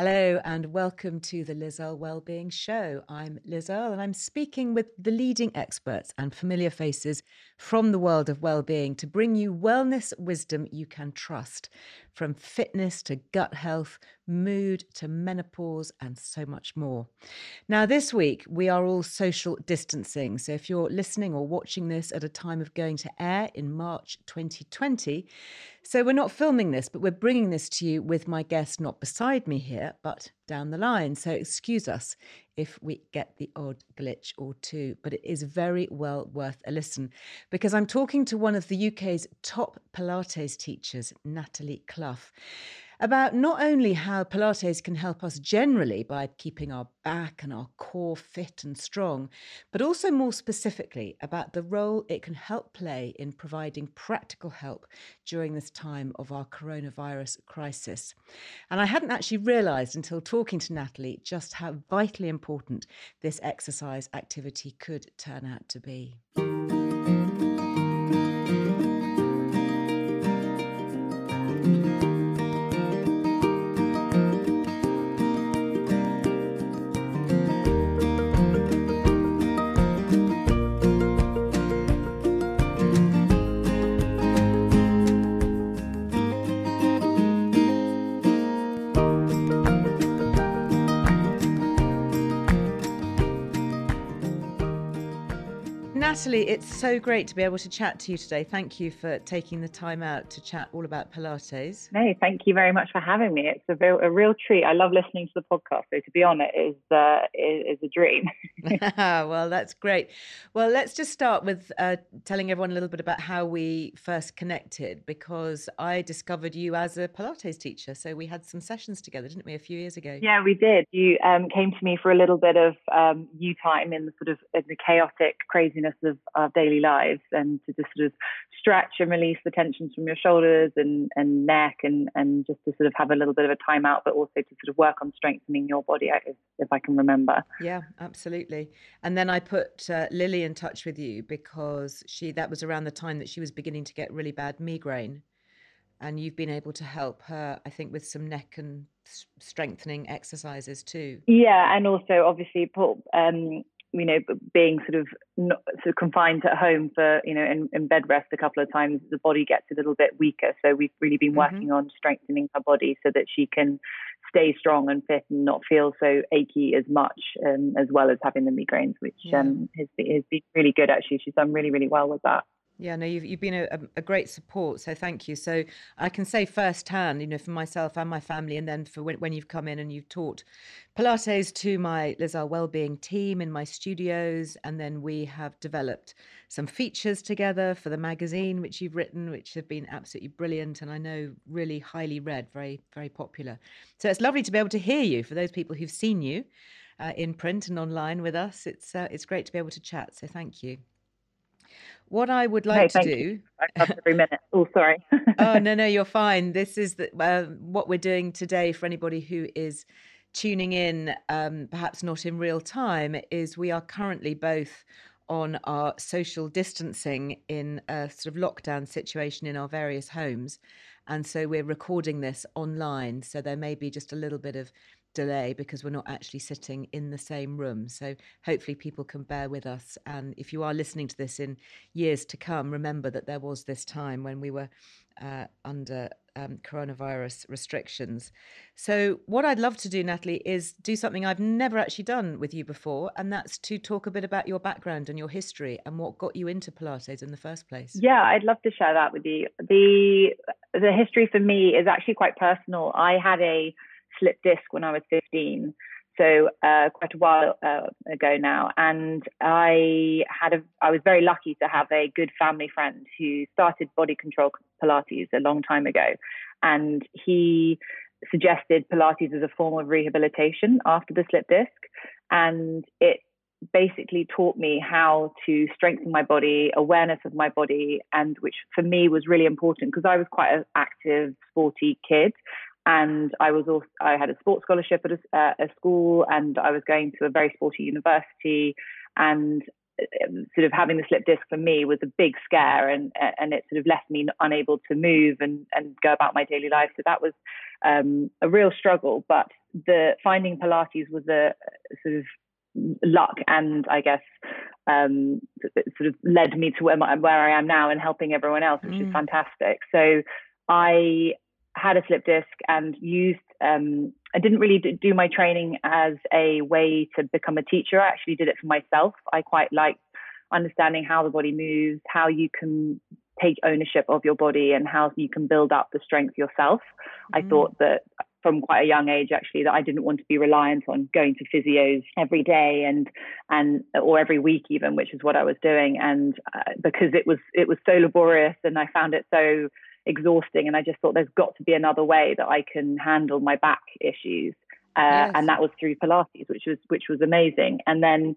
Hello and welcome to the Liz Earle Wellbeing Show. I'm Liz Earle and I'm speaking with the leading experts and familiar faces from the world of well-being to bring you wellness wisdom you can trust from fitness to gut health, mood to menopause, and so much more. Now, this week, we are all social distancing. So, if you're listening or watching this at a time of going to air in March 2020, so we're not filming this, but we're bringing this to you with my guest not beside me here, but down the line. So, excuse us if we get the odd glitch or two, but it is very well worth a listen. Because I'm talking to one of the UK's top Pilates teachers, Nathalie Clough about not only how Pilates can help us generally by keeping our back and our core fit and strong, but also more specifically about the role it can help play in providing practical help during this time of our coronavirus crisis. And I hadn't actually realised until talking to Nathalie just how vitally important this exercise activity could turn out to be. Leslie. It's so great to be able to chat to you today. Thank you for taking the time out to chat all about Pilates. No, thank you very much for having me. It's a real, a real treat. I love listening to the podcast. So to be on it is uh, is, is a dream. well, that's great. Well, let's just start with uh, telling everyone a little bit about how we first connected because I discovered you as a Pilates teacher. So we had some sessions together, didn't we, a few years ago? Yeah, we did. You um, came to me for a little bit of um, you time in the sort of in the chaotic craziness of our daily lives and to just sort of stretch and release the tensions from your shoulders and, and neck and, and just to sort of have a little bit of a time out, but also to sort of work on strengthening your body, if, if I can remember. Yeah, absolutely. And then I put uh, Lily in touch with you because she that was around the time that she was beginning to get really bad migraine. And you've been able to help her, I think, with some neck and strengthening exercises too. Yeah, and also obviously put um, you know, being sort of not, sort of confined at home for, you know, in, in, bed rest a couple of times, the body gets a little bit weaker. So we've really been mm-hmm. working on strengthening her body so that she can stay strong and fit and not feel so achy as much, um, as well as having the migraines, which yeah. um, has, has been really good actually. She's done really, really well with that. Yeah, no, you've you've been a, a, great support, so thank you. So I can say firsthand, you know, for myself and my family, and then for when, when you've come in and you've taught Pilates to my Liz Earle Wellbeing team in my studios, and then we have developed some features together for the magazine which you've written, which have been absolutely brilliant, and I know really highly read, very very popular. So it's lovely to be able to hear you. For those people who've seen you uh, in print and online with us, it's uh, it's great to be able to chat. So thank you. What I would like no, to do. every minute. Oh, sorry. oh no, no, you're fine. This is the, uh, what we're doing today for anybody who is tuning in, um, perhaps not in real time. Is we are currently both on our social distancing in a sort of lockdown situation in our various homes, and so we're recording this online. So there may be just a little bit of delay because we're not actually sitting in the same room. So hopefully people can bear with us. And if you are listening to this in years to come, remember that there was this time when we were uh, under um, coronavirus restrictions. So, what I'd love to do, Nathalie, is do something I've never actually done with you before, and that's to talk a bit about your background and your history and what got you into Pilates in the first place. Yeah, I'd love to share that with you. the The history for me is actually quite personal. I had a slip disc when I was 15 so uh, quite a while uh, ago now. And I had a, I was very lucky to have a good family friend who started body control Pilates a long time ago, and he suggested Pilates as a form of rehabilitation after the slip disc, and it basically taught me how to strengthen my body, awareness of my body, and which for me was really important because I was quite an active, sporty kid and I was also I had a sports scholarship at a, uh, a school, and I was going to a very sporty university, and um, sort of having the slip disc for me was a big scare, and and it sort of left me unable to move and and go about my daily life. So that was um, a real struggle. But the finding Pilates was a sort of luck and I guess um, sort of led me to where, my, where I am now and helping everyone else, which mm. is fantastic. So I had a slip disc and used um, I didn't really do my training as a way to become a teacher. I actually did it for myself. I quite liked understanding how the body moves, how you can take ownership of your body, and how you can build up the strength yourself. Mm. I thought that from quite a young age actually that I didn't want to be reliant on going to physios every day and and or every week even which is what I was doing and uh, because it was it was so laborious and I found it so exhausting. And I just thought there's got to be another way that I can handle my back issues. Uh, yes. And that was through Pilates, which was which was amazing. And then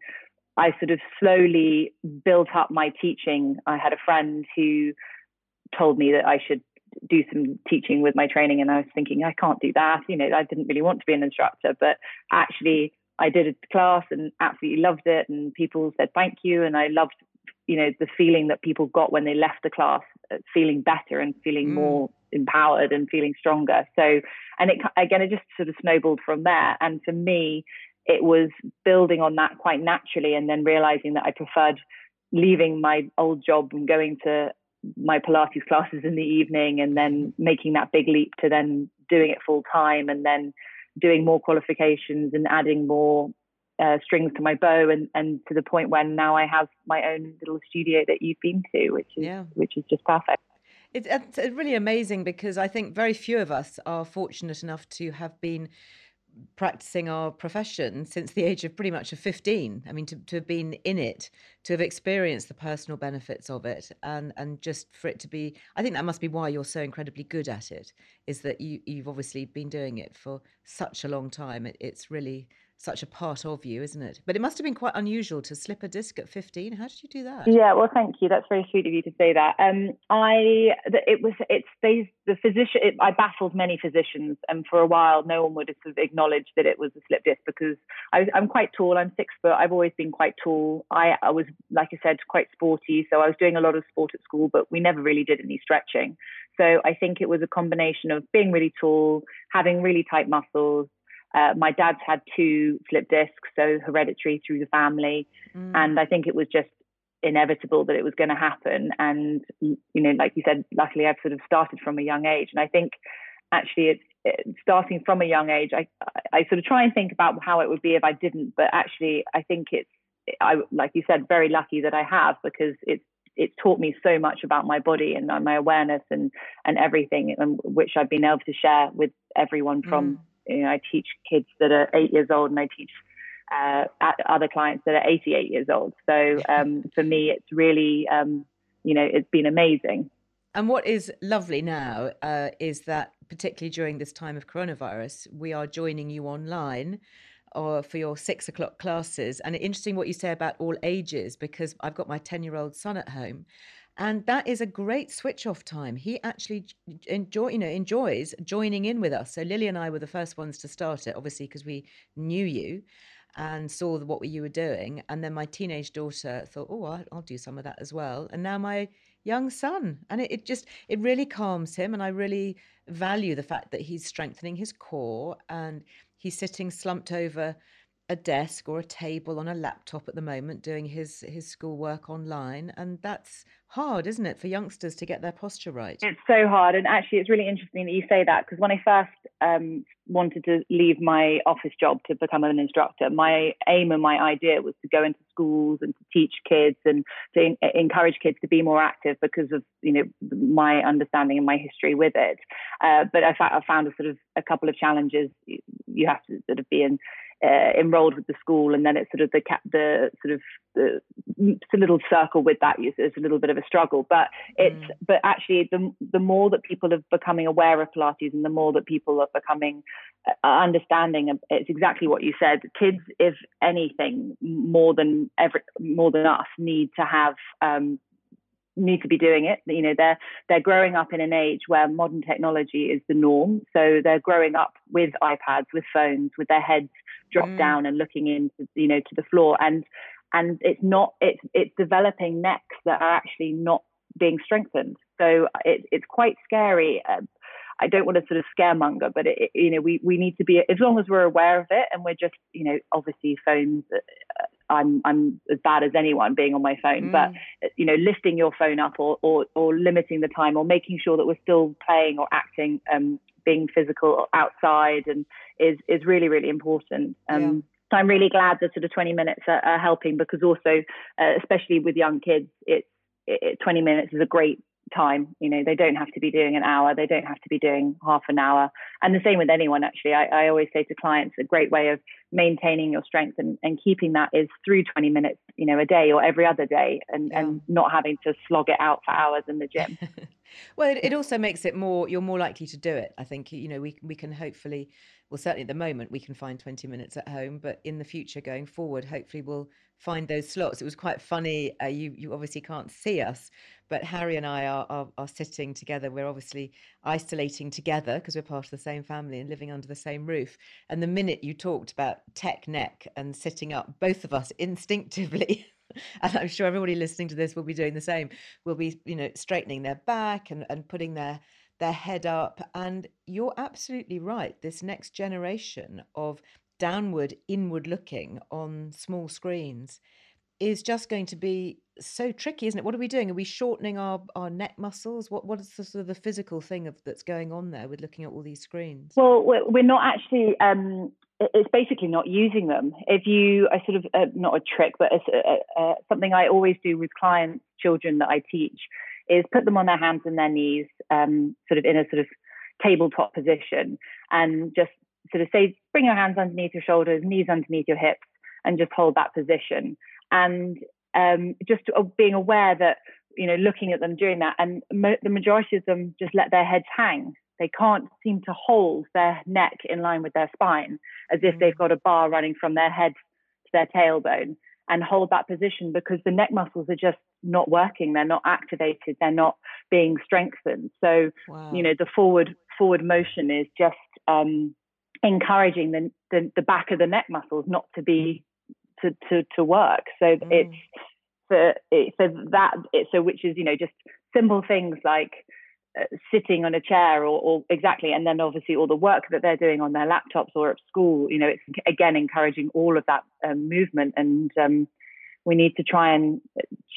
I sort of slowly built up my teaching. I had a friend who told me that I should do some teaching with my training, and I was thinking I can't do that. You know, I didn't really want to be an instructor, but actually I did a class and absolutely loved it, and people said thank you, and I loved you know the feeling that people got when they left the class uh, feeling better and feeling mm. more empowered and feeling stronger so and it again it just sort of snowballed from there and for me it was building on that quite naturally and then realizing that i preferred leaving my old job and going to my pilates classes in the evening and then making that big leap to then doing it full time and then doing more qualifications and adding more uh, strings to my bow and, and to the point when now I have my own little studio that you've been to, which is yeah. which is just perfect. It's, it's really amazing because I think very few of us are fortunate enough to have been practicing our profession since the age of pretty much of 15 i mean to, to have been in it to have experienced the personal benefits of it and and just for it to be i think that must be why you're so incredibly good at it is that you you've obviously been doing it for such a long time it, it's really such a part of you, isn't it? But it must have been quite unusual to slip a disc at 15. How did you do that? Yeah, well, thank you. That's very sweet of you to say that. Um, I, it was, it's they, the physician, it, I baffled many physicians, and for a while, no one would have sort of acknowledged that it was a slip disc because I, am quite tall. I'm six foot. I've always been quite tall. I, I was, like I said, quite sporty. So I was doing a lot of sport at school, but we never really did any stretching. So I think it was a combination of being really tall, having really tight muscles, uh, my dad's had two slip discs, so hereditary through the family. Mm. And I think it was just inevitable that it was going to happen. And, you know, like you said, luckily I've sort of started from a young age. And I think actually it's, it, starting from a young age, I, I sort of try and think about how it would be if I didn't. But actually, I think it's, I, like you said, very lucky that I have because it's it's taught me so much about my body and my awareness and and everything, and which I've been able to share with everyone from mm you know, I teach kids that are eight years old and I teach uh, other clients that are 88 years old. So um, for me, it's really, um, you know, it's been amazing. And what is lovely now uh, is that, particularly during this time of coronavirus, we are joining you online or uh, for your six o'clock classes. And interesting what you say about all ages, because I've got my 10 year old son at home and that is a great switch off time. He actually enjoy, you know, enjoys joining in with us. So Lily and I were the first ones to start it, obviously because we knew you and saw what you were doing. And then my teenage daughter thought, oh, I'll, do some of that as well. And now my young son, and it, it just it really calms him, and I really value the fact that he's strengthening his core and he's sitting slumped over a desk or a table on a laptop at the moment doing his his schoolwork online and that's hard isn't it for youngsters to get their posture right? It's so hard and actually it's really interesting that you say that because when i first um, wanted to leave my office job to become an instructor my aim and my idea was to go into schools and to teach kids and to in- encourage kids to be more active because of you know my understanding and my history with it. Uh, but I, fa- I found a sort of a couple of challenges. You have to sort of be in uh, enrolled with the school, and then it's sort of the the sort of the, it's a little circle with that is, is a little bit of a struggle. But it's mm. but actually the the more that people are becoming aware of Pilates, and the more that people are becoming uh, understanding, it's exactly what you said. Kids, if anything, more than ever, more than us, need to have um, need to be doing it. You know, they're they're growing up in an age where modern technology is the norm. So they're growing up with iPads, with phones, with their heads dropped mm. down and looking into you know to the floor. And and it's not it's it's developing necks that are actually not being strengthened. So it, it's quite scary. Uh, I don't want to sort of scaremonger, but it, you know, we we need to be as long as we're aware of it, and we're just, you know, obviously phones. Uh, I'm I'm as bad as anyone being on my phone, mm. but you know, lifting your phone up or, or or limiting the time, or making sure that we're still playing or acting, um, being physical outside, and is is really really important. Um, yeah. So I'm really glad that sort of 20 minutes are, are helping because also, uh, especially with young kids, it's it, 20 minutes is a great time. You know, they don't have to be doing an hour, they don't have to be doing half an hour. And the same with anyone, actually. I, I always say to clients, a great way of maintaining your strength and, and keeping that is through 20 minutes, you know, a day or every other day and, yeah. and not having to slog it out for hours in the gym. well, it, it also makes it more, you're more likely to do it. I think, you know, we, we can hopefully well certainly at the moment we can find 20 minutes at home but in the future going forward hopefully we'll find those slots. It was quite funny uh, you you obviously can't see us but harry and i are are, are sitting together. We're obviously isolating together because we're part of the same family and living under the same roof. And the minute you talked about tech neck and sitting up both of us instinctively and i'm sure everybody listening to this will be doing the same will be you know straightening their back and, and putting their their head up. And you're absolutely right. This next generation of downward, inward looking on small screens is just going to be so tricky, isn't it? What are we doing? Are we shortening our, our neck muscles? What what is the sort of the physical thing of that's going on there with looking at all these screens? Well, we're not actually. Um, it's basically not using them. If you, I sort of uh, not a trick, but something I always do with clients, children that I teach, is put them on their hands and their knees, um, sort of in a sort of tabletop position, and just sort of say, bring your hands underneath your shoulders, knees underneath your hips, and just hold that position. And um, just being aware that, you know, looking at them doing that, and mo- the majority of them just let their heads hang. They can't seem to hold their neck in line with their spine, as if they've mm. got a bar running from their head to their tailbone and hold that position because the neck muscles are just not working they're not activated they're not being strengthened so wow. you know the forward forward motion is just um, encouraging the, the, the back of the neck muscles not to be to to, to work. So mm. it's for it, for that it, so which is you know just simple things like uh, sitting on a chair or, or, exactly and then obviously all the work that they're doing on their laptops or at school you know it's again encouraging all of that um, movement. And um, we need to try and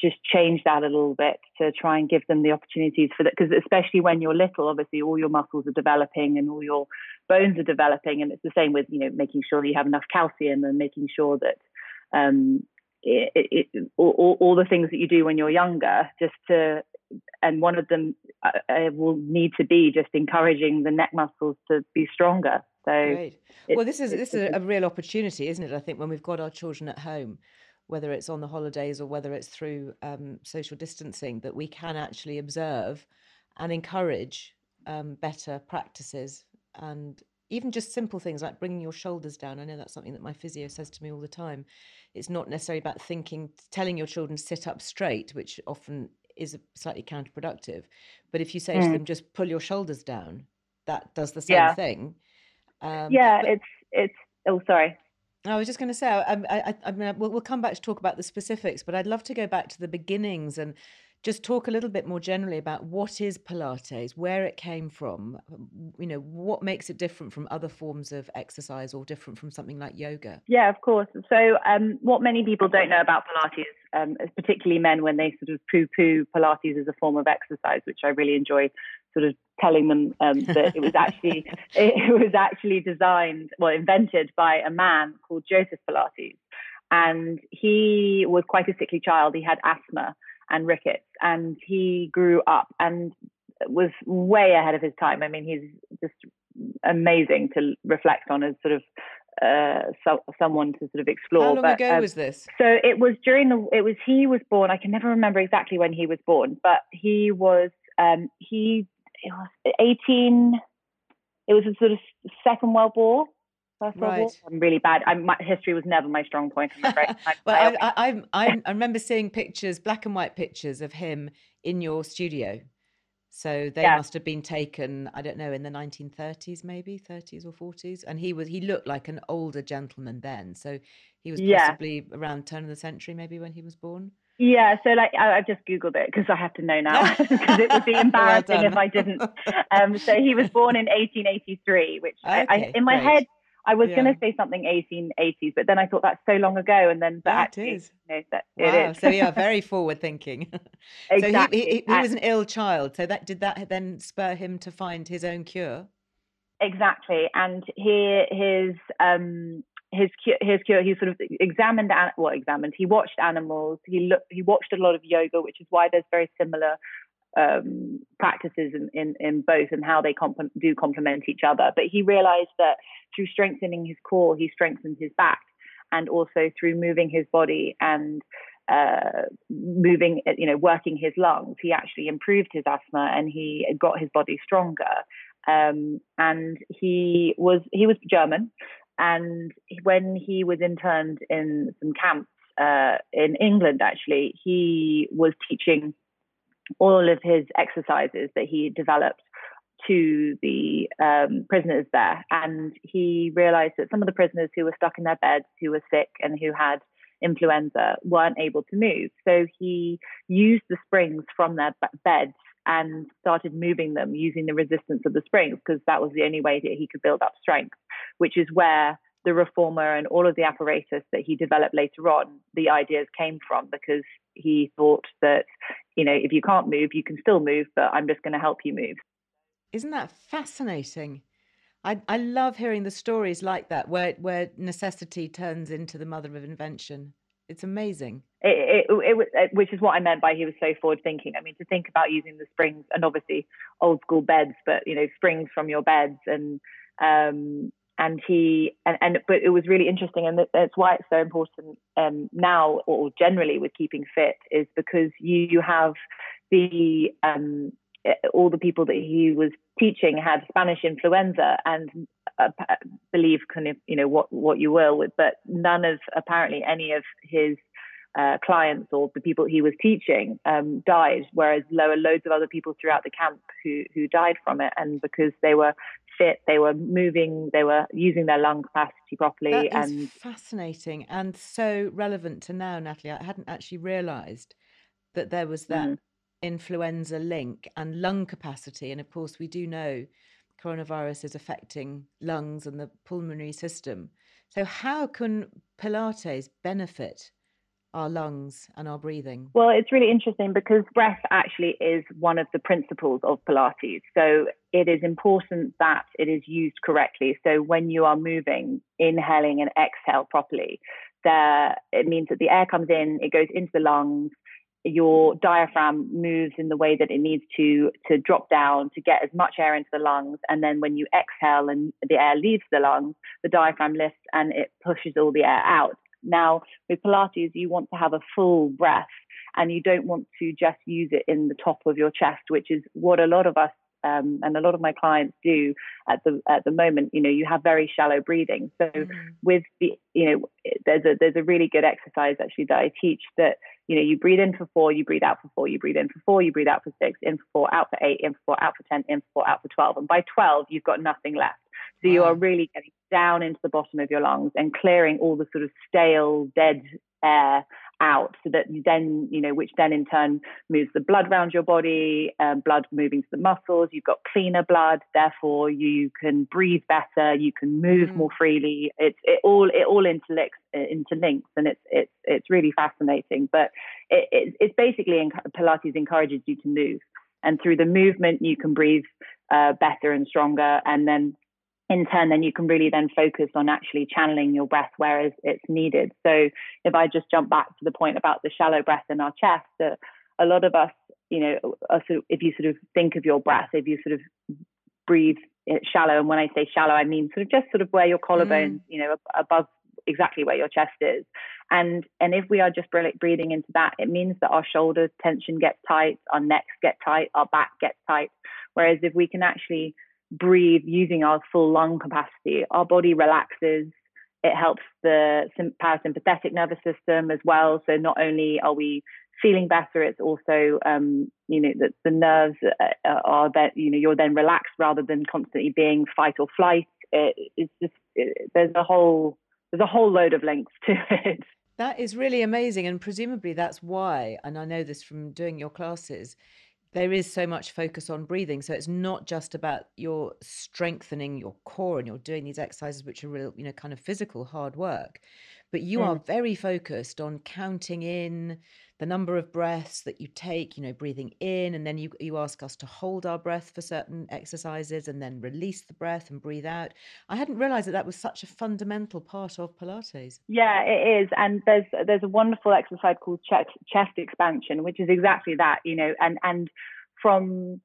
just change that a little bit to try and give them the opportunities for that because especially when you're little obviously all your muscles are developing and all your bones are developing. And it's the same with you know making sure you have enough calcium and making sure that um, it, it, all, all, the things that you do when you're younger just to and one of them uh, uh, will need to be just encouraging the neck muscles to be stronger. So, Great. well, this is this is a real opportunity, isn't it? I think when we've got our children at home, whether it's on the holidays or whether it's through um, social distancing, that we can actually observe and encourage um, better practices and even just simple things like bringing your shoulders down. I know that's something that my physio says to me all the time. It's not necessarily about thinking, telling your children sit up straight, which often is slightly counterproductive. But if you say mm. to them, just pull your shoulders down, that does the same yeah. thing. Um, yeah, but, it's it's. Oh, sorry. I was just going to say, I, I, I mean, we'll, we'll come back to talk about the specifics, but I'd love to go back to the beginnings and just talk a little bit more generally about what is Pilates, where it came from, you know, what makes it different from other forms of exercise or different from something like yoga? Yeah, of course. So, um, what many people don't know about Pilates, um, particularly men, when they sort of poo poo Pilates as a form of exercise, which I really enjoy sort of telling them um, that it was actually it was actually designed, well, invented by a man called Joseph Pilates, and he was quite a sickly child. He had asthma and rickets. And he grew up and was way ahead of his time. I mean, he's just amazing to reflect on as sort of uh, so, someone to sort of explore. How long but, ago um, was this? So it was during the. It was he was born. I can never remember exactly when he was born, but he was. Um, he it was eighteen. It was a sort of Second World War. First right. War. I'm really bad. I'm, my history was never my strong point. I'm afraid. well, I, I, I, I remember seeing pictures, black and white pictures of him in your studio. So they yeah. must have been taken, I don't know, in the 1930s, maybe 30s or 40s. And he was he looked like an older gentleman then. So he was possibly yeah. around turn of the century, maybe when he was born. Yeah, so like I, I just googled it because I have to know now because it would be embarrassing well if I didn't. Um, so he was born in 1883, which okay, I, I, in my great. head I was yeah. going to say something 1880s, but then I thought that's so long ago, and then but yeah, actually, it is. You know, that, wow. it is. so yeah, very forward thinking. exactly. So he, he, he was an ill child. So that did that then spur him to find his own cure? Exactly, and he his um his his cure he sort of examined what examined he watched animals he looked he watched a lot of yoga which is why there's very similar um, practices in, in, in, both and how they comp- do complement each other. But he realized that through strengthening his core, he strengthened his back, and also through moving his body and uh, moving, you know, working his lungs, he actually improved his asthma and he got his body stronger. Um, and he was he was German, and when he was interned in some camps uh, in England, actually, he was teaching all of his exercises that he developed to the um, prisoners there. And he realized that some of the prisoners who were stuck in their beds, who were sick, and who had influenza weren't able to move. So he used the springs from their beds and started moving them using the resistance of the springs because that was the only way that he could build up strength, which is where the reformer and all of the apparatus that he developed later on, the ideas came from because he thought that, you know, if you can't move, you can still move, but I'm just going to help you move. Isn't that fascinating? I, I love hearing the stories like that where, where necessity turns into the mother of invention. It's amazing. It, it, it, which is what I meant by he was so forward thinking. I mean, to think about using the springs and obviously old school beds, but you know, springs from your beds and um, and he and, and but it was really interesting and that's why it's so important um, now or generally with keeping fit is because you, have the um, all the people that he was teaching had Spanish influenza and uh, believe kind of you know what what you will but none of apparently any of his uh, clients or the people he was teaching um, died, whereas there were loads of other people throughout the camp who who died from it, and because they were fit, they were moving, they were using their lung capacity properly. That and fascinating and so relevant to now, Nathalie. I hadn't actually realised that there was that mm. influenza link and lung capacity, and of course we do know coronavirus is affecting lungs and the pulmonary system. So, how can Pilates benefit our lungs and our breathing? Well, it's really interesting because breath actually is one of the principles of Pilates. So it is important that it is used correctly. So when you are moving, inhaling and exhale properly, there it means that the air comes in, it goes into the lungs. Your diaphragm moves in the way that it needs to to drop down to get as much air into the lungs, and then when you exhale and the air leaves the lungs, the diaphragm lifts and it pushes all the air out. Now, with Pilates, you want to have a full breath and you don't want to just use it in the top of your chest, which is what a lot of us um, and a lot of my clients do at the at the moment. You know, you have very shallow breathing. So mm-hmm. with the, you know, there's a there's a really good exercise actually that I teach that you know you breathe in for four, you breathe out for four, you breathe in for four, you breathe out for six, in for four, out for eight, in for four, out for ten, in for four, out for twelve, and by twelve you've got nothing left. So you are really getting down into the bottom of your lungs and clearing all the sort of stale, dead air out so that you then you know which then in turn moves the blood around your body um, blood moving to the muscles. You've got cleaner blood therefore you can breathe better you can move mm. more freely. It's it all it all interlinks interlinks and it's it's it's really fascinating. But it, it, it's basically pilates encourages you to move. And through the movement you can breathe uh, better and stronger. And then in turn, then you can really then focus on actually channeling your breath where it's needed. So if I just jump back to the point about the shallow breath in our chest, uh, a lot of us, you know, sort of, if you sort of think of your breath, if you sort of breathe shallow, and when I say shallow, I mean sort of just sort of where your collarbones, mm. you know, above exactly where your chest is. And and if we are just breathing into that, it means that our shoulder tension gets tight, our necks get tight, our back gets tight. Whereas if we can actually breathe using our full lung capacity, our body relaxes. It helps the parasympathetic nervous system as well. So not only are we feeling better, it's also um, you know that the nerves uh, are that you know you're then relaxed rather than constantly being fight or flight. It, it's just it, there's a whole there's a whole load of links to it. That is really amazing, and presumably that's why. And I know this from doing your classes there is so much focus on breathing. So it's not just about your strengthening your core and you're doing these exercises, which are real, you know, kind of physical hard work, but you mm. are very focused on counting in the number of breaths that you take, you know, breathing in, and then you you ask us to hold our breath for certain exercises and then release the breath and breathe out. I hadn't realized that that was such a fundamental part of Pilates. Yeah, it is, and there's there's a wonderful exercise called chest, chest expansion, which is exactly that, you know, and and from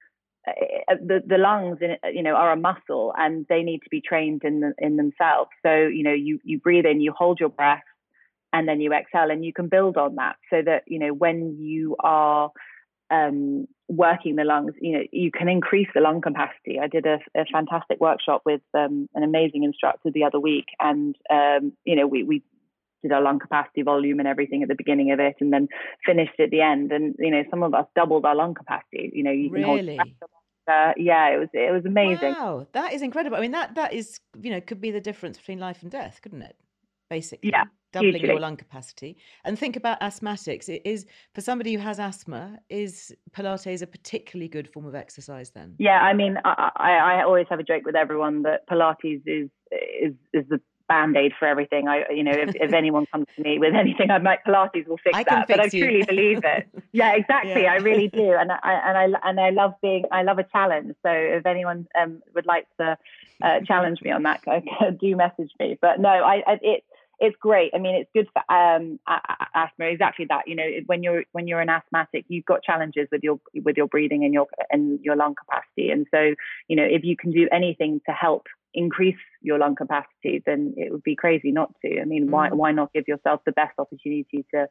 the the lungs in, you know are a muscle and they need to be trained in the, in themselves. So you know you you breathe in you hold your breath and then you exhale and you can build on that so that you know when you are um, working the lungs you know you can increase the lung capacity. I did a, a fantastic workshop with um, an amazing instructor the other week and um, you know we we did our lung capacity volume and everything at the beginning of it and then finished at the end. And you know some of us doubled our lung capacity. You know you can really? hold uh, yeah it was it was amazing. Wow that is incredible. I mean that that is you know could be the difference between life and death couldn't it? Basically yeah doubling hugely. your lung capacity. And think about asthmatics. It is for somebody who has asthma is pilates a particularly good form of exercise then? Yeah i mean i i, I always have a joke with everyone that pilates is is is the band-aid for everything i you know if, if anyone comes to me with anything i'm like pilates will fix I that fix but i you. truly believe it yeah exactly yeah. i really do and i and i and i love being i love a challenge so if anyone um, would like to uh, challenge me on that do message me but no i, I it it's great. I mean, it's good for um, asthma. Exactly that. You know, when you're when you're an asthmatic, you've got challenges with your with your breathing and your and your lung capacity. And so, you know, if you can do anything to help increase your lung capacity, then it would be crazy not to. I mean, mm. why why not give yourself the best opportunity to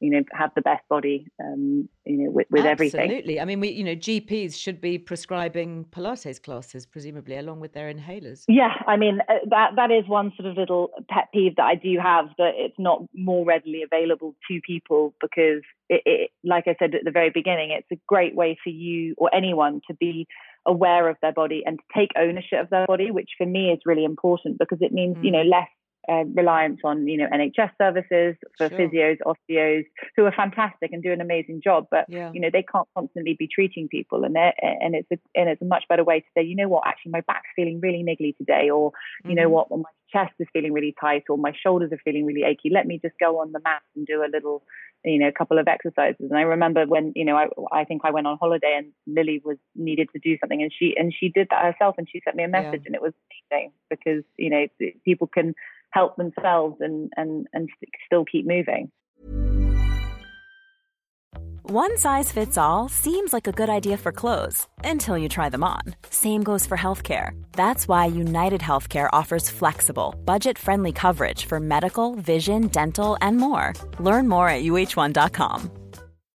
you know have the best body um, you know with, with absolutely. everything absolutely i mean we you know gps should be prescribing pilates classes presumably along with their inhalers yeah i mean uh, that that is one sort of little pet peeve that i do have that it's not more readily available to people because it, it like i said at the very beginning it's a great way for you or anyone to be aware of their body and to take ownership of their body which for me is really important because it means mm. you know less uh, reliance on you know NHS services for sure. physios, osteos, who are fantastic and do an amazing job, but yeah. you know they can't constantly be treating people, and and it's a and it's a much better way to say, you know what, actually my back's feeling really niggly today, or you mm-hmm. know what, my chest is feeling really tight, or my shoulders are feeling really achy. Let me just go on the mat and do a little, you know, a couple of exercises. And I remember when you know I I think I went on holiday and Lily was needed to do something, and she and she did that herself, and she sent me a message, yeah. and it was amazing because you know people can help themselves and and and still keep moving. One size fits all seems like a good idea for clothes until you try them on. Same goes for healthcare. That's why United Healthcare offers flexible, budget-friendly coverage for medical, vision, dental, and more. Learn more at uh1.com.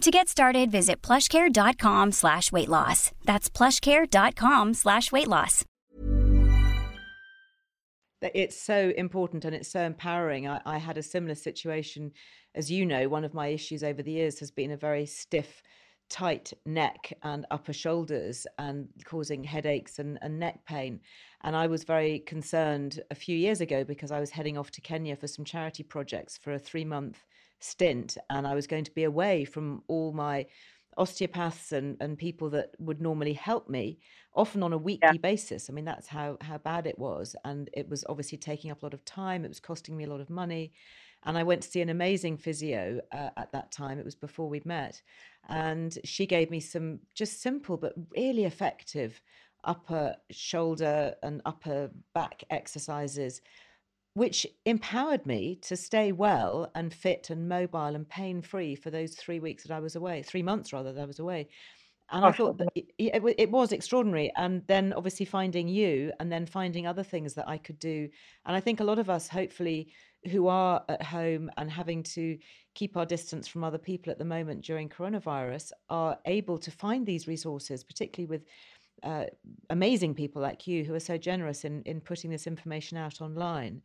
To get started, visit plushcare.com slash weight loss. That's plushcare.com slash weight loss. It's so important and it's so empowering. I, I had a similar situation. As you know, one of my issues over the years has been a very stiff, tight neck and upper shoulders and causing headaches and, and neck pain. And I was very concerned a few years ago because I was heading off to Kenya for some charity projects for a three month stint and I was going to be away from all my osteopaths and, and people that would normally help me often on a weekly yeah. basis i mean that's how how bad it was and it was obviously taking up a lot of time it was costing me a lot of money and i went to see an amazing physio uh, at that time it was before we'd met and she gave me some just simple but really effective upper shoulder and upper back exercises which empowered me to stay well and fit and mobile and pain free for those three weeks that I was away, three months rather that I was away. And I oh, thought that it, it, it, was extraordinary. And then obviously finding you and then finding other things that I could do. And I think a lot of us, hopefully, who are at home and having to keep our distance from other people at the moment during coronavirus, are able to find these resources, particularly with uh, amazing people like you who are so generous in in putting this information out online.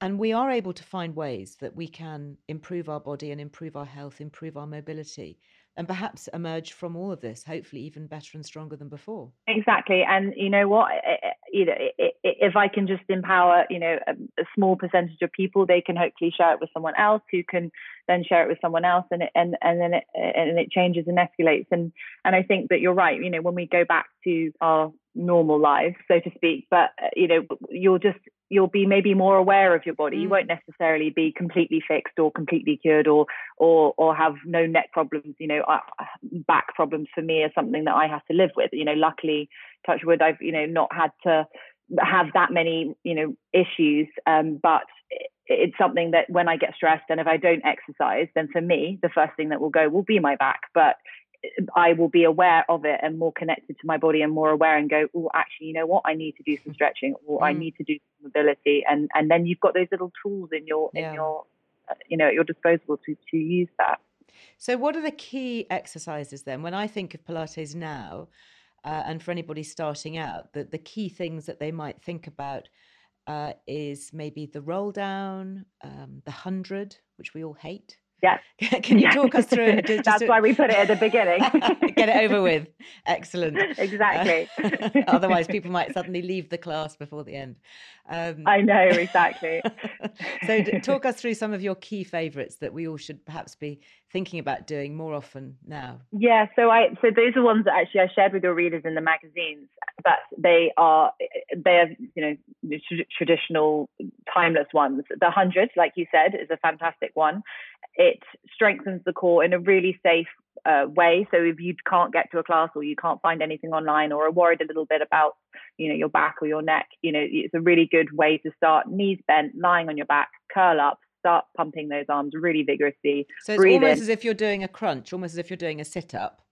And we are able to find ways that we can improve our body and improve our health improve our mobility and perhaps emerge from all of this hopefully even better and stronger than before. Exactly and you know what eh, eh, eh, you know if i can just empower you know a, small percentage of people they can hopefully share it with someone else who can then share it with someone else and it, and and then it and it changes and escalates and and i think that you're right you know when we go back to our normal lives so to speak but you know you'll just you'll be maybe more aware of your body. Mm. You won't necessarily be completely fixed or completely cured or or or have no neck problems. You know, back problems for me are something that I have to live with. You know, luckily, touch wood, I've you know not had to have that many you know issues. Um, but it's something that when I get stressed and if I don't exercise, then for me, the first thing that will go will be my back. But I will be aware of it and more connected to my body and more aware and go, oh, actually, you know what? I need to do some stretching or mm. I need to do some mobility. And and then you've got those little tools in your yeah. in your uh, you know at your disposal to to use that. So, what are the key exercises then? When I think of Pilates now, uh, and for anybody starting out, the the key things that they might think about uh, is maybe the roll down, um, the hundred, which we all hate. Yes. Can you talk us through it? Just, That's why we put it at the beginning. Get it over with. Excellent. Exactly. Uh, otherwise, people might suddenly leave the class before the end. Um, I know, exactly. so, talk us through some of your key favorites that we all should perhaps be thinking about doing more often now. Yeah, so I so those are ones that actually I shared with your readers in the magazines, but they are they are you know traditional timeless ones. The hundred, like you said, is a fantastic one. It strengthens the core in a really safe uh, way. So if you can't get to a class or you can't find anything online or are worried a little bit about, you know, your back or your neck, you know, it's a really good way to start. Knees bent, lying on your back, curl up, start pumping those arms really vigorously. So it's almost in. as if you're doing a crunch, almost as if you're doing a sit up.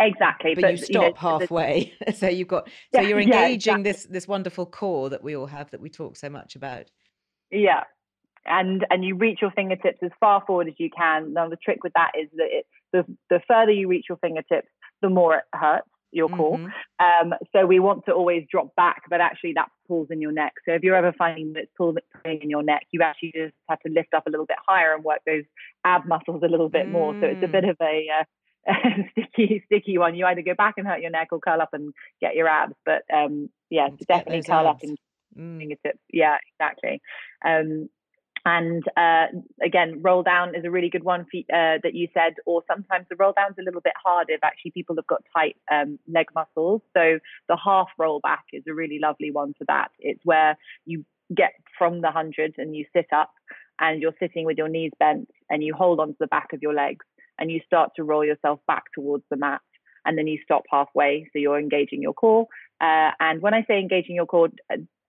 Exactly, but, but you stop you know, halfway. so you've got so yeah, you're engaging yeah, exactly. this this wonderful core that we all have that we talk so much about. Yeah, and and you reach your fingertips as far forward as you can. Now the trick with that is that it, the the further you reach your fingertips, the more it hurts your core. Mm-hmm. Um, so we want to always drop back, but actually that pulls in your neck. So if you're ever finding that it's pulling in your neck, you actually just have to lift up a little bit higher and work those ab muscles a little bit mm. more. So it's a bit mm. of a uh, sticky, sticky one. You either go back and hurt your neck or curl up and get your abs. But um, yeah, definitely curl abs. up and mm. fingertips. Yeah, exactly. Um, and uh, again, roll down is a really good one for, uh, that you said, or sometimes the roll down's a little bit harder if actually people have got tight um, leg muscles. So the half roll back is a really lovely one for that. It's where you get from the 100 and you sit up and you're sitting with your knees bent and you hold onto the back of your legs and you start to roll yourself back towards the mat and then you stop halfway so you're engaging your core uh, and when i say engaging your core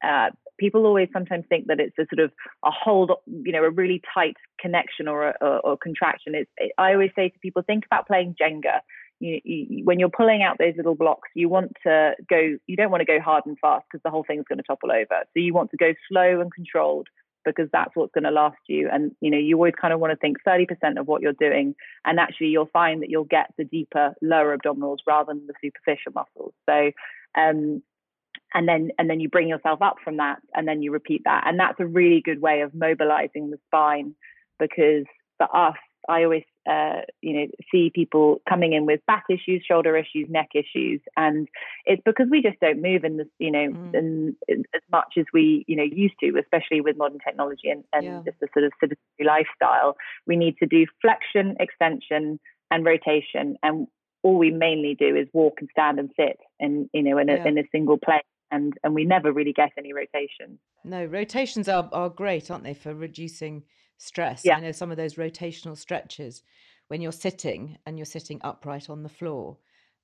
uh, people always sometimes think that it's a sort of a hold you know a really tight connection or a, or, or contraction it's, it, i always say to people think about playing jenga you, you, when you're pulling out those little blocks, you want to go, you don't want to go hard and fast because the whole thing's going to topple over. So you want to go slow and controlled because that's what's going to last you. And, you know, you always kind of want to think 30% of what you're doing. And actually, you'll find that you'll get the deeper, lower abdominals rather than the superficial muscles. So, um, and then and then you bring yourself up from that and then you repeat that and that's a really good way of mobilizing the spine because for us I always, uh, you know, see people coming in with back issues, shoulder issues, neck issues, and it's because we just don't move in the, you know, mm. in, in, as much as we, you know, used to, especially with modern technology and, and yeah. just the sort of sedentary lifestyle. We need to do flexion, extension, and rotation, and all we mainly do is walk and stand and sit, and you know, in a, yeah. in a single place and and we never really get any rotations. No, rotations are are great, aren't they, for reducing stress. Yeah. I know some of those rotational stretches when you're sitting and you're sitting upright on the floor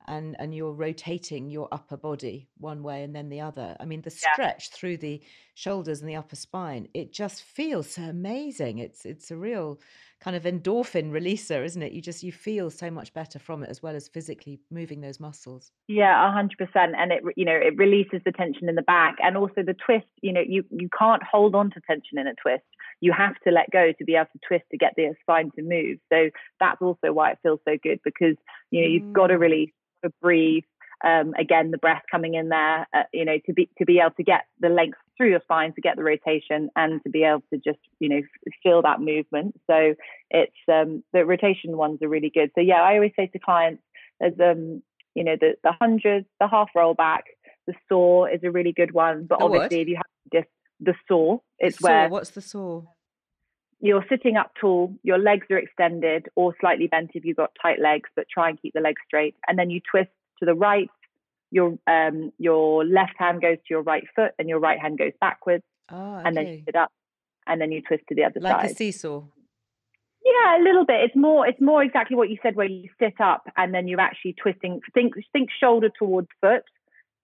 and and you're rotating your upper body one way and then the other i mean the stretch yeah. through the shoulders and the upper spine it just feels so amazing it's it's a real kind of endorphin releaser isn't it? You just you feel so much better from it as well as physically moving those muscles. Yeah a 100% and it you know it releases the tension in the back and also the twist you know you you can't hold on to tension in a twist. You have to let go to be able to twist to get the spine to move. So that's also why it feels so good because you know you've got to mm. release to breathe um, again the breath coming in there uh, you know to be to be able to get the length through your spine to get the rotation and to be able to just you know feel that movement so it's um, the rotation ones are really good so yeah i always say to clients there's um you know the the hundreds the half roll back the saw is a really good one but the obviously what? if you have just the saw it's the where what's the saw you're sitting up tall, your legs are extended or slightly bent if you've got tight legs, but try and keep the legs straight. And then you twist to the right, your um, your left hand goes to your right foot and your right hand goes backwards. Oh, okay. And then you sit up and then you twist to the other like side. Like a seesaw. Yeah, a little bit. It's more it's more exactly what you said where you sit up and then you're actually twisting think think shoulder towards foot,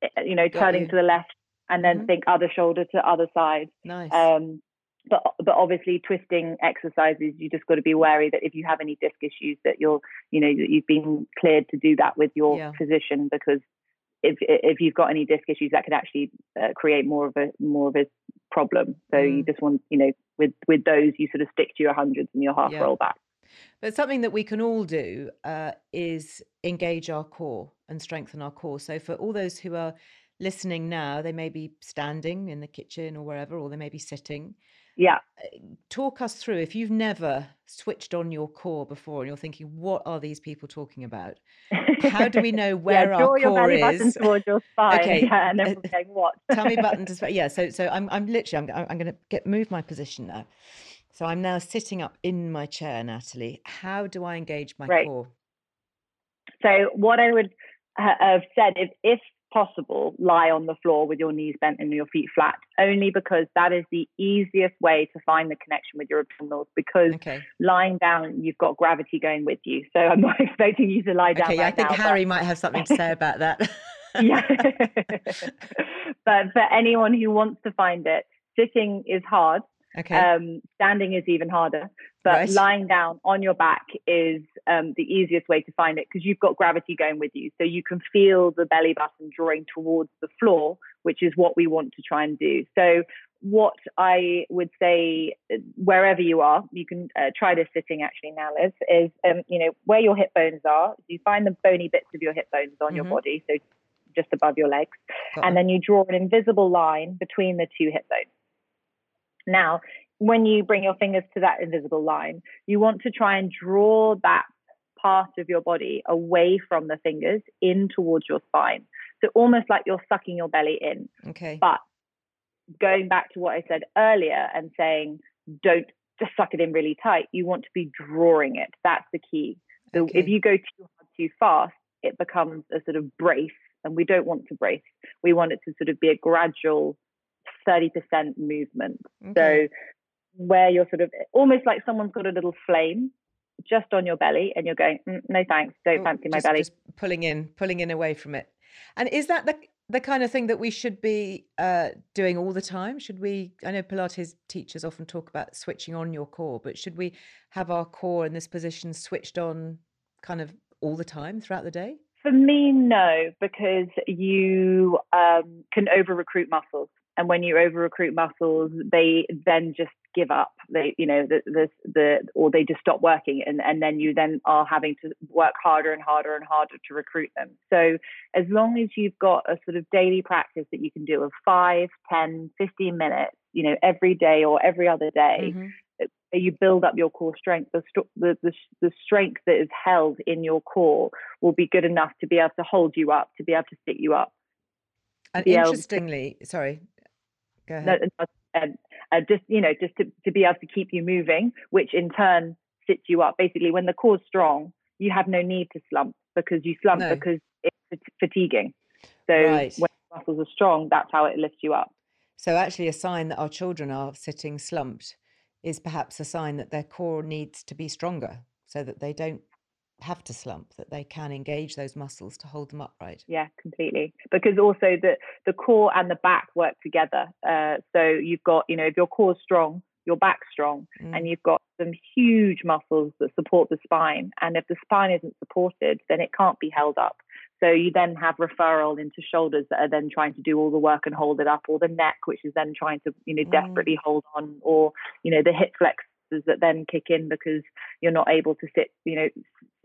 eh, you know, Got turning you. to the left and then Mhm. think other shoulder to other side. Nice. Um, but but obviously twisting exercises you just got to be wary that if you have any disc issues that you're you know that you've been cleared to do that with your Yeah. physician because if if you've got any disc issues that could actually uh, create more of a more of a problem so you Mm. just want you know with with those you sort of stick to your hundreds and your half Yeah. roll back But something that we can all do uh, is engage our core and strengthen our core. So, for all those who are listening now, they may be standing in the kitchen or wherever, or they may be sitting. Yeah Talk us through if you've never switched on your core before and you're thinking, what are these people talking about? How do we know where yeah, our core is? towards your spine Okay, yeah, and uh, everyone's going what Tummy button to yeah. So so I'm I'm literally I'm I'm going to get move my position now. So I'm now sitting up in my chair, Nathalie. How do I engage my Right. core? So what I would have said is, if possible, lie on the floor with your knees bent and your feet flat, only because that is the easiest way to find the connection with your abdominals. Because Okay. lying down, you've got gravity going with you. So I'm not expecting you to lie down Okay, right I think now. but- Harry might have something to say about that. yeah. but for anyone who wants to find it, sitting is hard. Okay. Um, standing is even harder, but Right. lying down on your back is um, the easiest way to find it because you've got gravity going with you. So you can feel the belly button drawing towards the floor, which is what we want to try and do. So what I would say, uh, wherever you are, you can uh, try this sitting actually now, Liz, is, um, you know, where your hip bones are, you find the bony bits of your hip bones on your Mhm. body, so just above your legs, Got and it. then you draw an invisible line between the two hip bones. Now, when you bring your fingers to that invisible line, you want to try and draw that part of your body away from the fingers in towards your spine. So almost like you're sucking your belly in. okay. But going back to what I said earlier and saying, don't just suck it in really tight. You want to be drawing it. That's the key. So Okay. if you go too hard, too fast, it becomes a sort of brace, and we don't want to brace. We want it to sort of be a gradual 30% movement. Okay. So where you're sort of almost like someone's got a little flame just on your belly, and you're going, "Mm, no thanks, don't Oh, fancy my just, belly. just pulling in, pulling in away from it. And is that the the kind of thing that we should be uh, doing all the time? Should we? I know Pilates teachers often talk about switching on your core, but should we have our core in this position switched on, kind of all the time throughout the day? For me, no, because you um, can over recruit muscles. And when you over recruit muscles, they then just give up. They, you know, the, the, the, or they just stop working. And, and then you then are having to work harder and harder and harder to recruit them. So as long as you've got a sort of daily practice that you can do of 5, 10, 15 minutes, you know, every day or every other day, Mhm. you build up your core strength, the, the, the, the strength that is held in your core will be good enough to be able to hold you up, to be able to sit you up. And be to- interestingly, sorry. No, and uh, just you know, just to, to be able to keep you moving, which in turn sits you up. Basically, when the core's strong, you have no need to slump because you slump No. because it's fatiguing. So Right. when muscles are strong, that's how it lifts you up. So actually, a sign that our children are sitting slumped is perhaps a sign that their core needs to be stronger, so that they don't have to slump, that they can engage those muscles to hold them upright. Yeah, completely. Because also the the core and the back work together. Uh, so you've got, you know, if your core's strong, your back's strong, Mm. and you've got some huge muscles that support the spine. And if the spine isn't supported, then it can't be held up. So you then have referral into shoulders that are then trying to do all the work and hold it up, or the neck, which is then trying to, you know, Mm. desperately hold on, or you know, the hip flexors that then kick in because you're not able to sit, you know,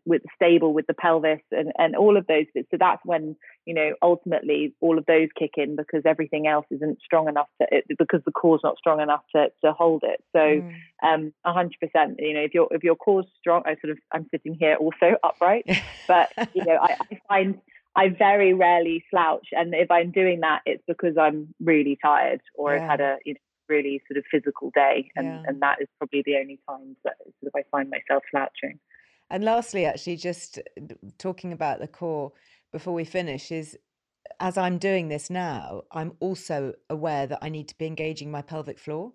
with the stable with the pelvis and, and all of those bits. So that's when, you know, ultimately all of those kick in because everything else isn't strong enough to it, because the core's not strong enough to, to hold it. So Mm. um a hundred percent, you know, if your if your core's strong, I sort of I'm sitting here also upright, but you know, I, I find I very rarely slouch and if I'm doing that it's because I'm really tired or I've had a you know really sort of physical day and, Yeah. and that is probably the only times that sort of I find myself slouching. And lastly, actually, just talking about the core before we finish is as I'm doing this now, I'm also aware that I need to be engaging my pelvic floor.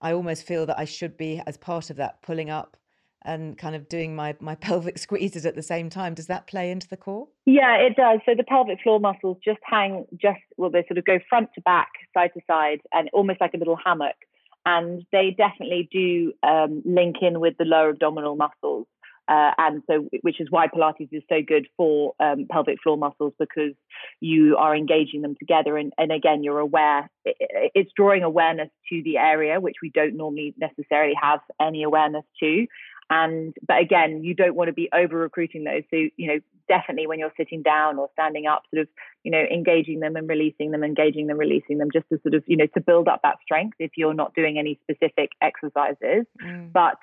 I almost feel that I should be, as part of that, pulling up and kind of doing my, my pelvic squeezes at the same time. Does that play into the core? Yeah, it does. So the pelvic floor muscles just hang just well, they sort of go front to back, side to side, and almost like a little hammock. And they definitely do um, link in with the lower abdominal muscles. Uh, and so, which is why Pilates is so good for um, pelvic floor muscles because you are engaging them together. And, and again, you're aware, it, it- it's drawing awareness to the area, which we don't normally necessarily have any awareness to and but again you don't want to be over recruiting those so you know definitely when you're sitting down or standing up sort of you know engaging them and releasing them engaging them releasing them just to sort of you know to build up that strength if you're not doing any specific exercises Mm. but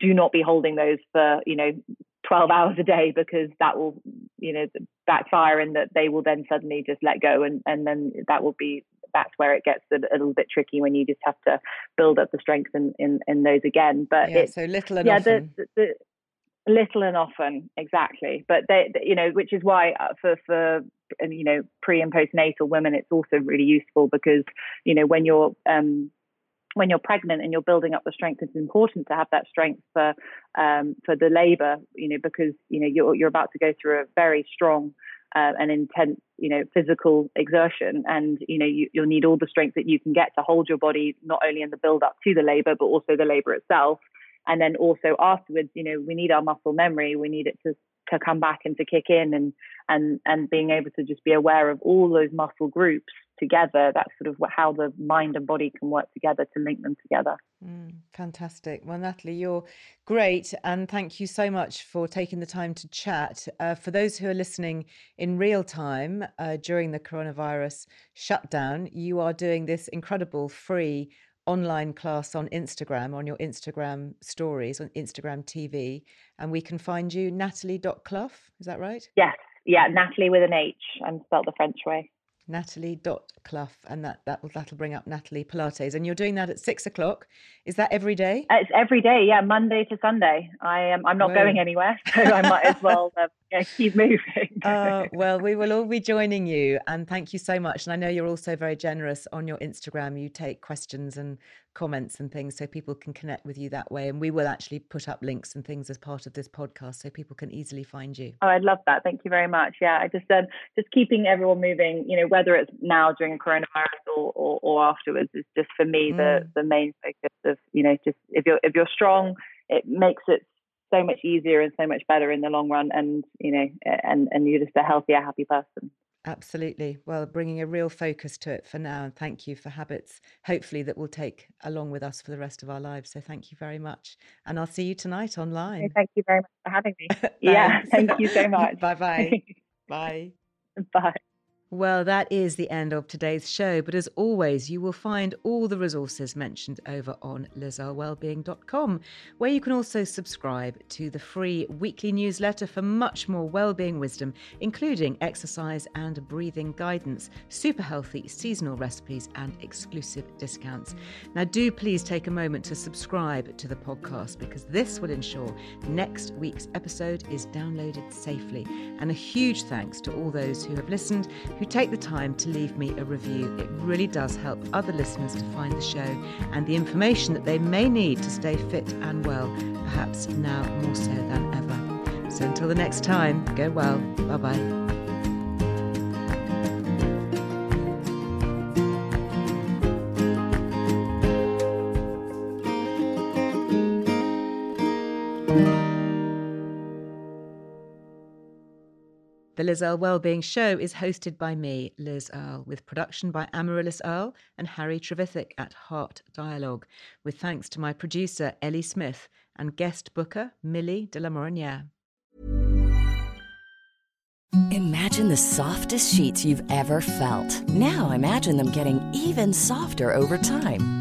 do not be holding those for you know 12 hours a day because that will you know backfire and that they will then suddenly just let go and and then that will be that's where it gets a, a little bit tricky when you just have to build up the strength in in, in those again but Yeah, so little and yeah, often. The, the, the little and often, exactly. But they, they- you know, which is why uh, for for you know pre and postnatal women, it's also really useful because you know when you're um, when you're pregnant and you're building up the strength, it's important to have that strength for um, for the labour. You know, because you know you're you're about to go through a very strong uh, and intense, you know, physical exertion, and you know you, you'll need all the strength that you can get to hold your body not only in the build up to the labour, but also the labour itself. And then also afterwards, you know, we need our muscle memory. We need it to to come back and to kick in, and and and being able to just be aware of all those muscle groups together. That's sort of how the mind and body can work together to link them together. Mm, fantastic. Well, Nathalie, you're great. And thank you so much for taking the time to chat. Uh, for those who are listening in real time uh, during the coronavirus shutdown, you are doing this incredible free online class on Instagram, on your Instagram stories, on Instagram TV. And we can find you, nathalie.clough. Is that right? Yes, yeah, Nathalie with an H and spelled the French way. Nathalie.clough, and that, that will, that'll bring up Nathalie Pilates. And you're doing that at six o'clock. Is that every day? Uh, it's every day, yeah, Monday to Sunday. I am. I'm not Whoa. going anywhere, so I might as well uh, yeah, keep moving. uh, well, we will all be joining you, and thank you so much. And I know you're also very generous on your Instagram. You take questions and comments and things so people can connect with you that way. And we will actually put up links and things as part of this podcast so people can easily find you. Oh, I'd love that. Thank you very much. Yeah, I just um, just keeping everyone moving. You know, whether it's now during coronavirus or, or, or afterwards, is just for me the Mm. the main focus of you know just if you're if you're strong, it makes it so much easier and so much better in the long run. And you know, and and you're just a healthier, happy person. Absolutely. Well, bringing a real focus to it for now. And thank you for habits, hopefully, that we'll take along with us for the rest of our lives. So thank you very much. And I'll see you tonight online. Thank you very much for having me. yeah, thank you so much. Bye-bye. Bye. Bye. Well, that is the end of today's show. But as always, you will find all the resources mentioned over on lizearlewellbeing.com, where you can also subscribe to the free weekly newsletter for much more well-being wisdom, including exercise and breathing guidance, super healthy seasonal recipes, and exclusive discounts. Now, do please take a moment to subscribe to the podcast because this will ensure next week's episode is downloaded safely. And a huge thanks to all those who have listened who take the time to leave me a review. It really does help other listeners to find the show and the information that they may need to stay fit and well, perhaps now more so than ever. So until the next time, go well. Bye bye. Liz Earle Wellbeing Show is hosted by me, Liz Earle, with production by Amaryllis Earle and Harry Trevithick at Heart Dialogue, with thanks to my producer, Ellie Smith, and guest booker, Millie de la Morinière. Imagine the softest sheets you've ever felt. Now imagine them getting even softer over time.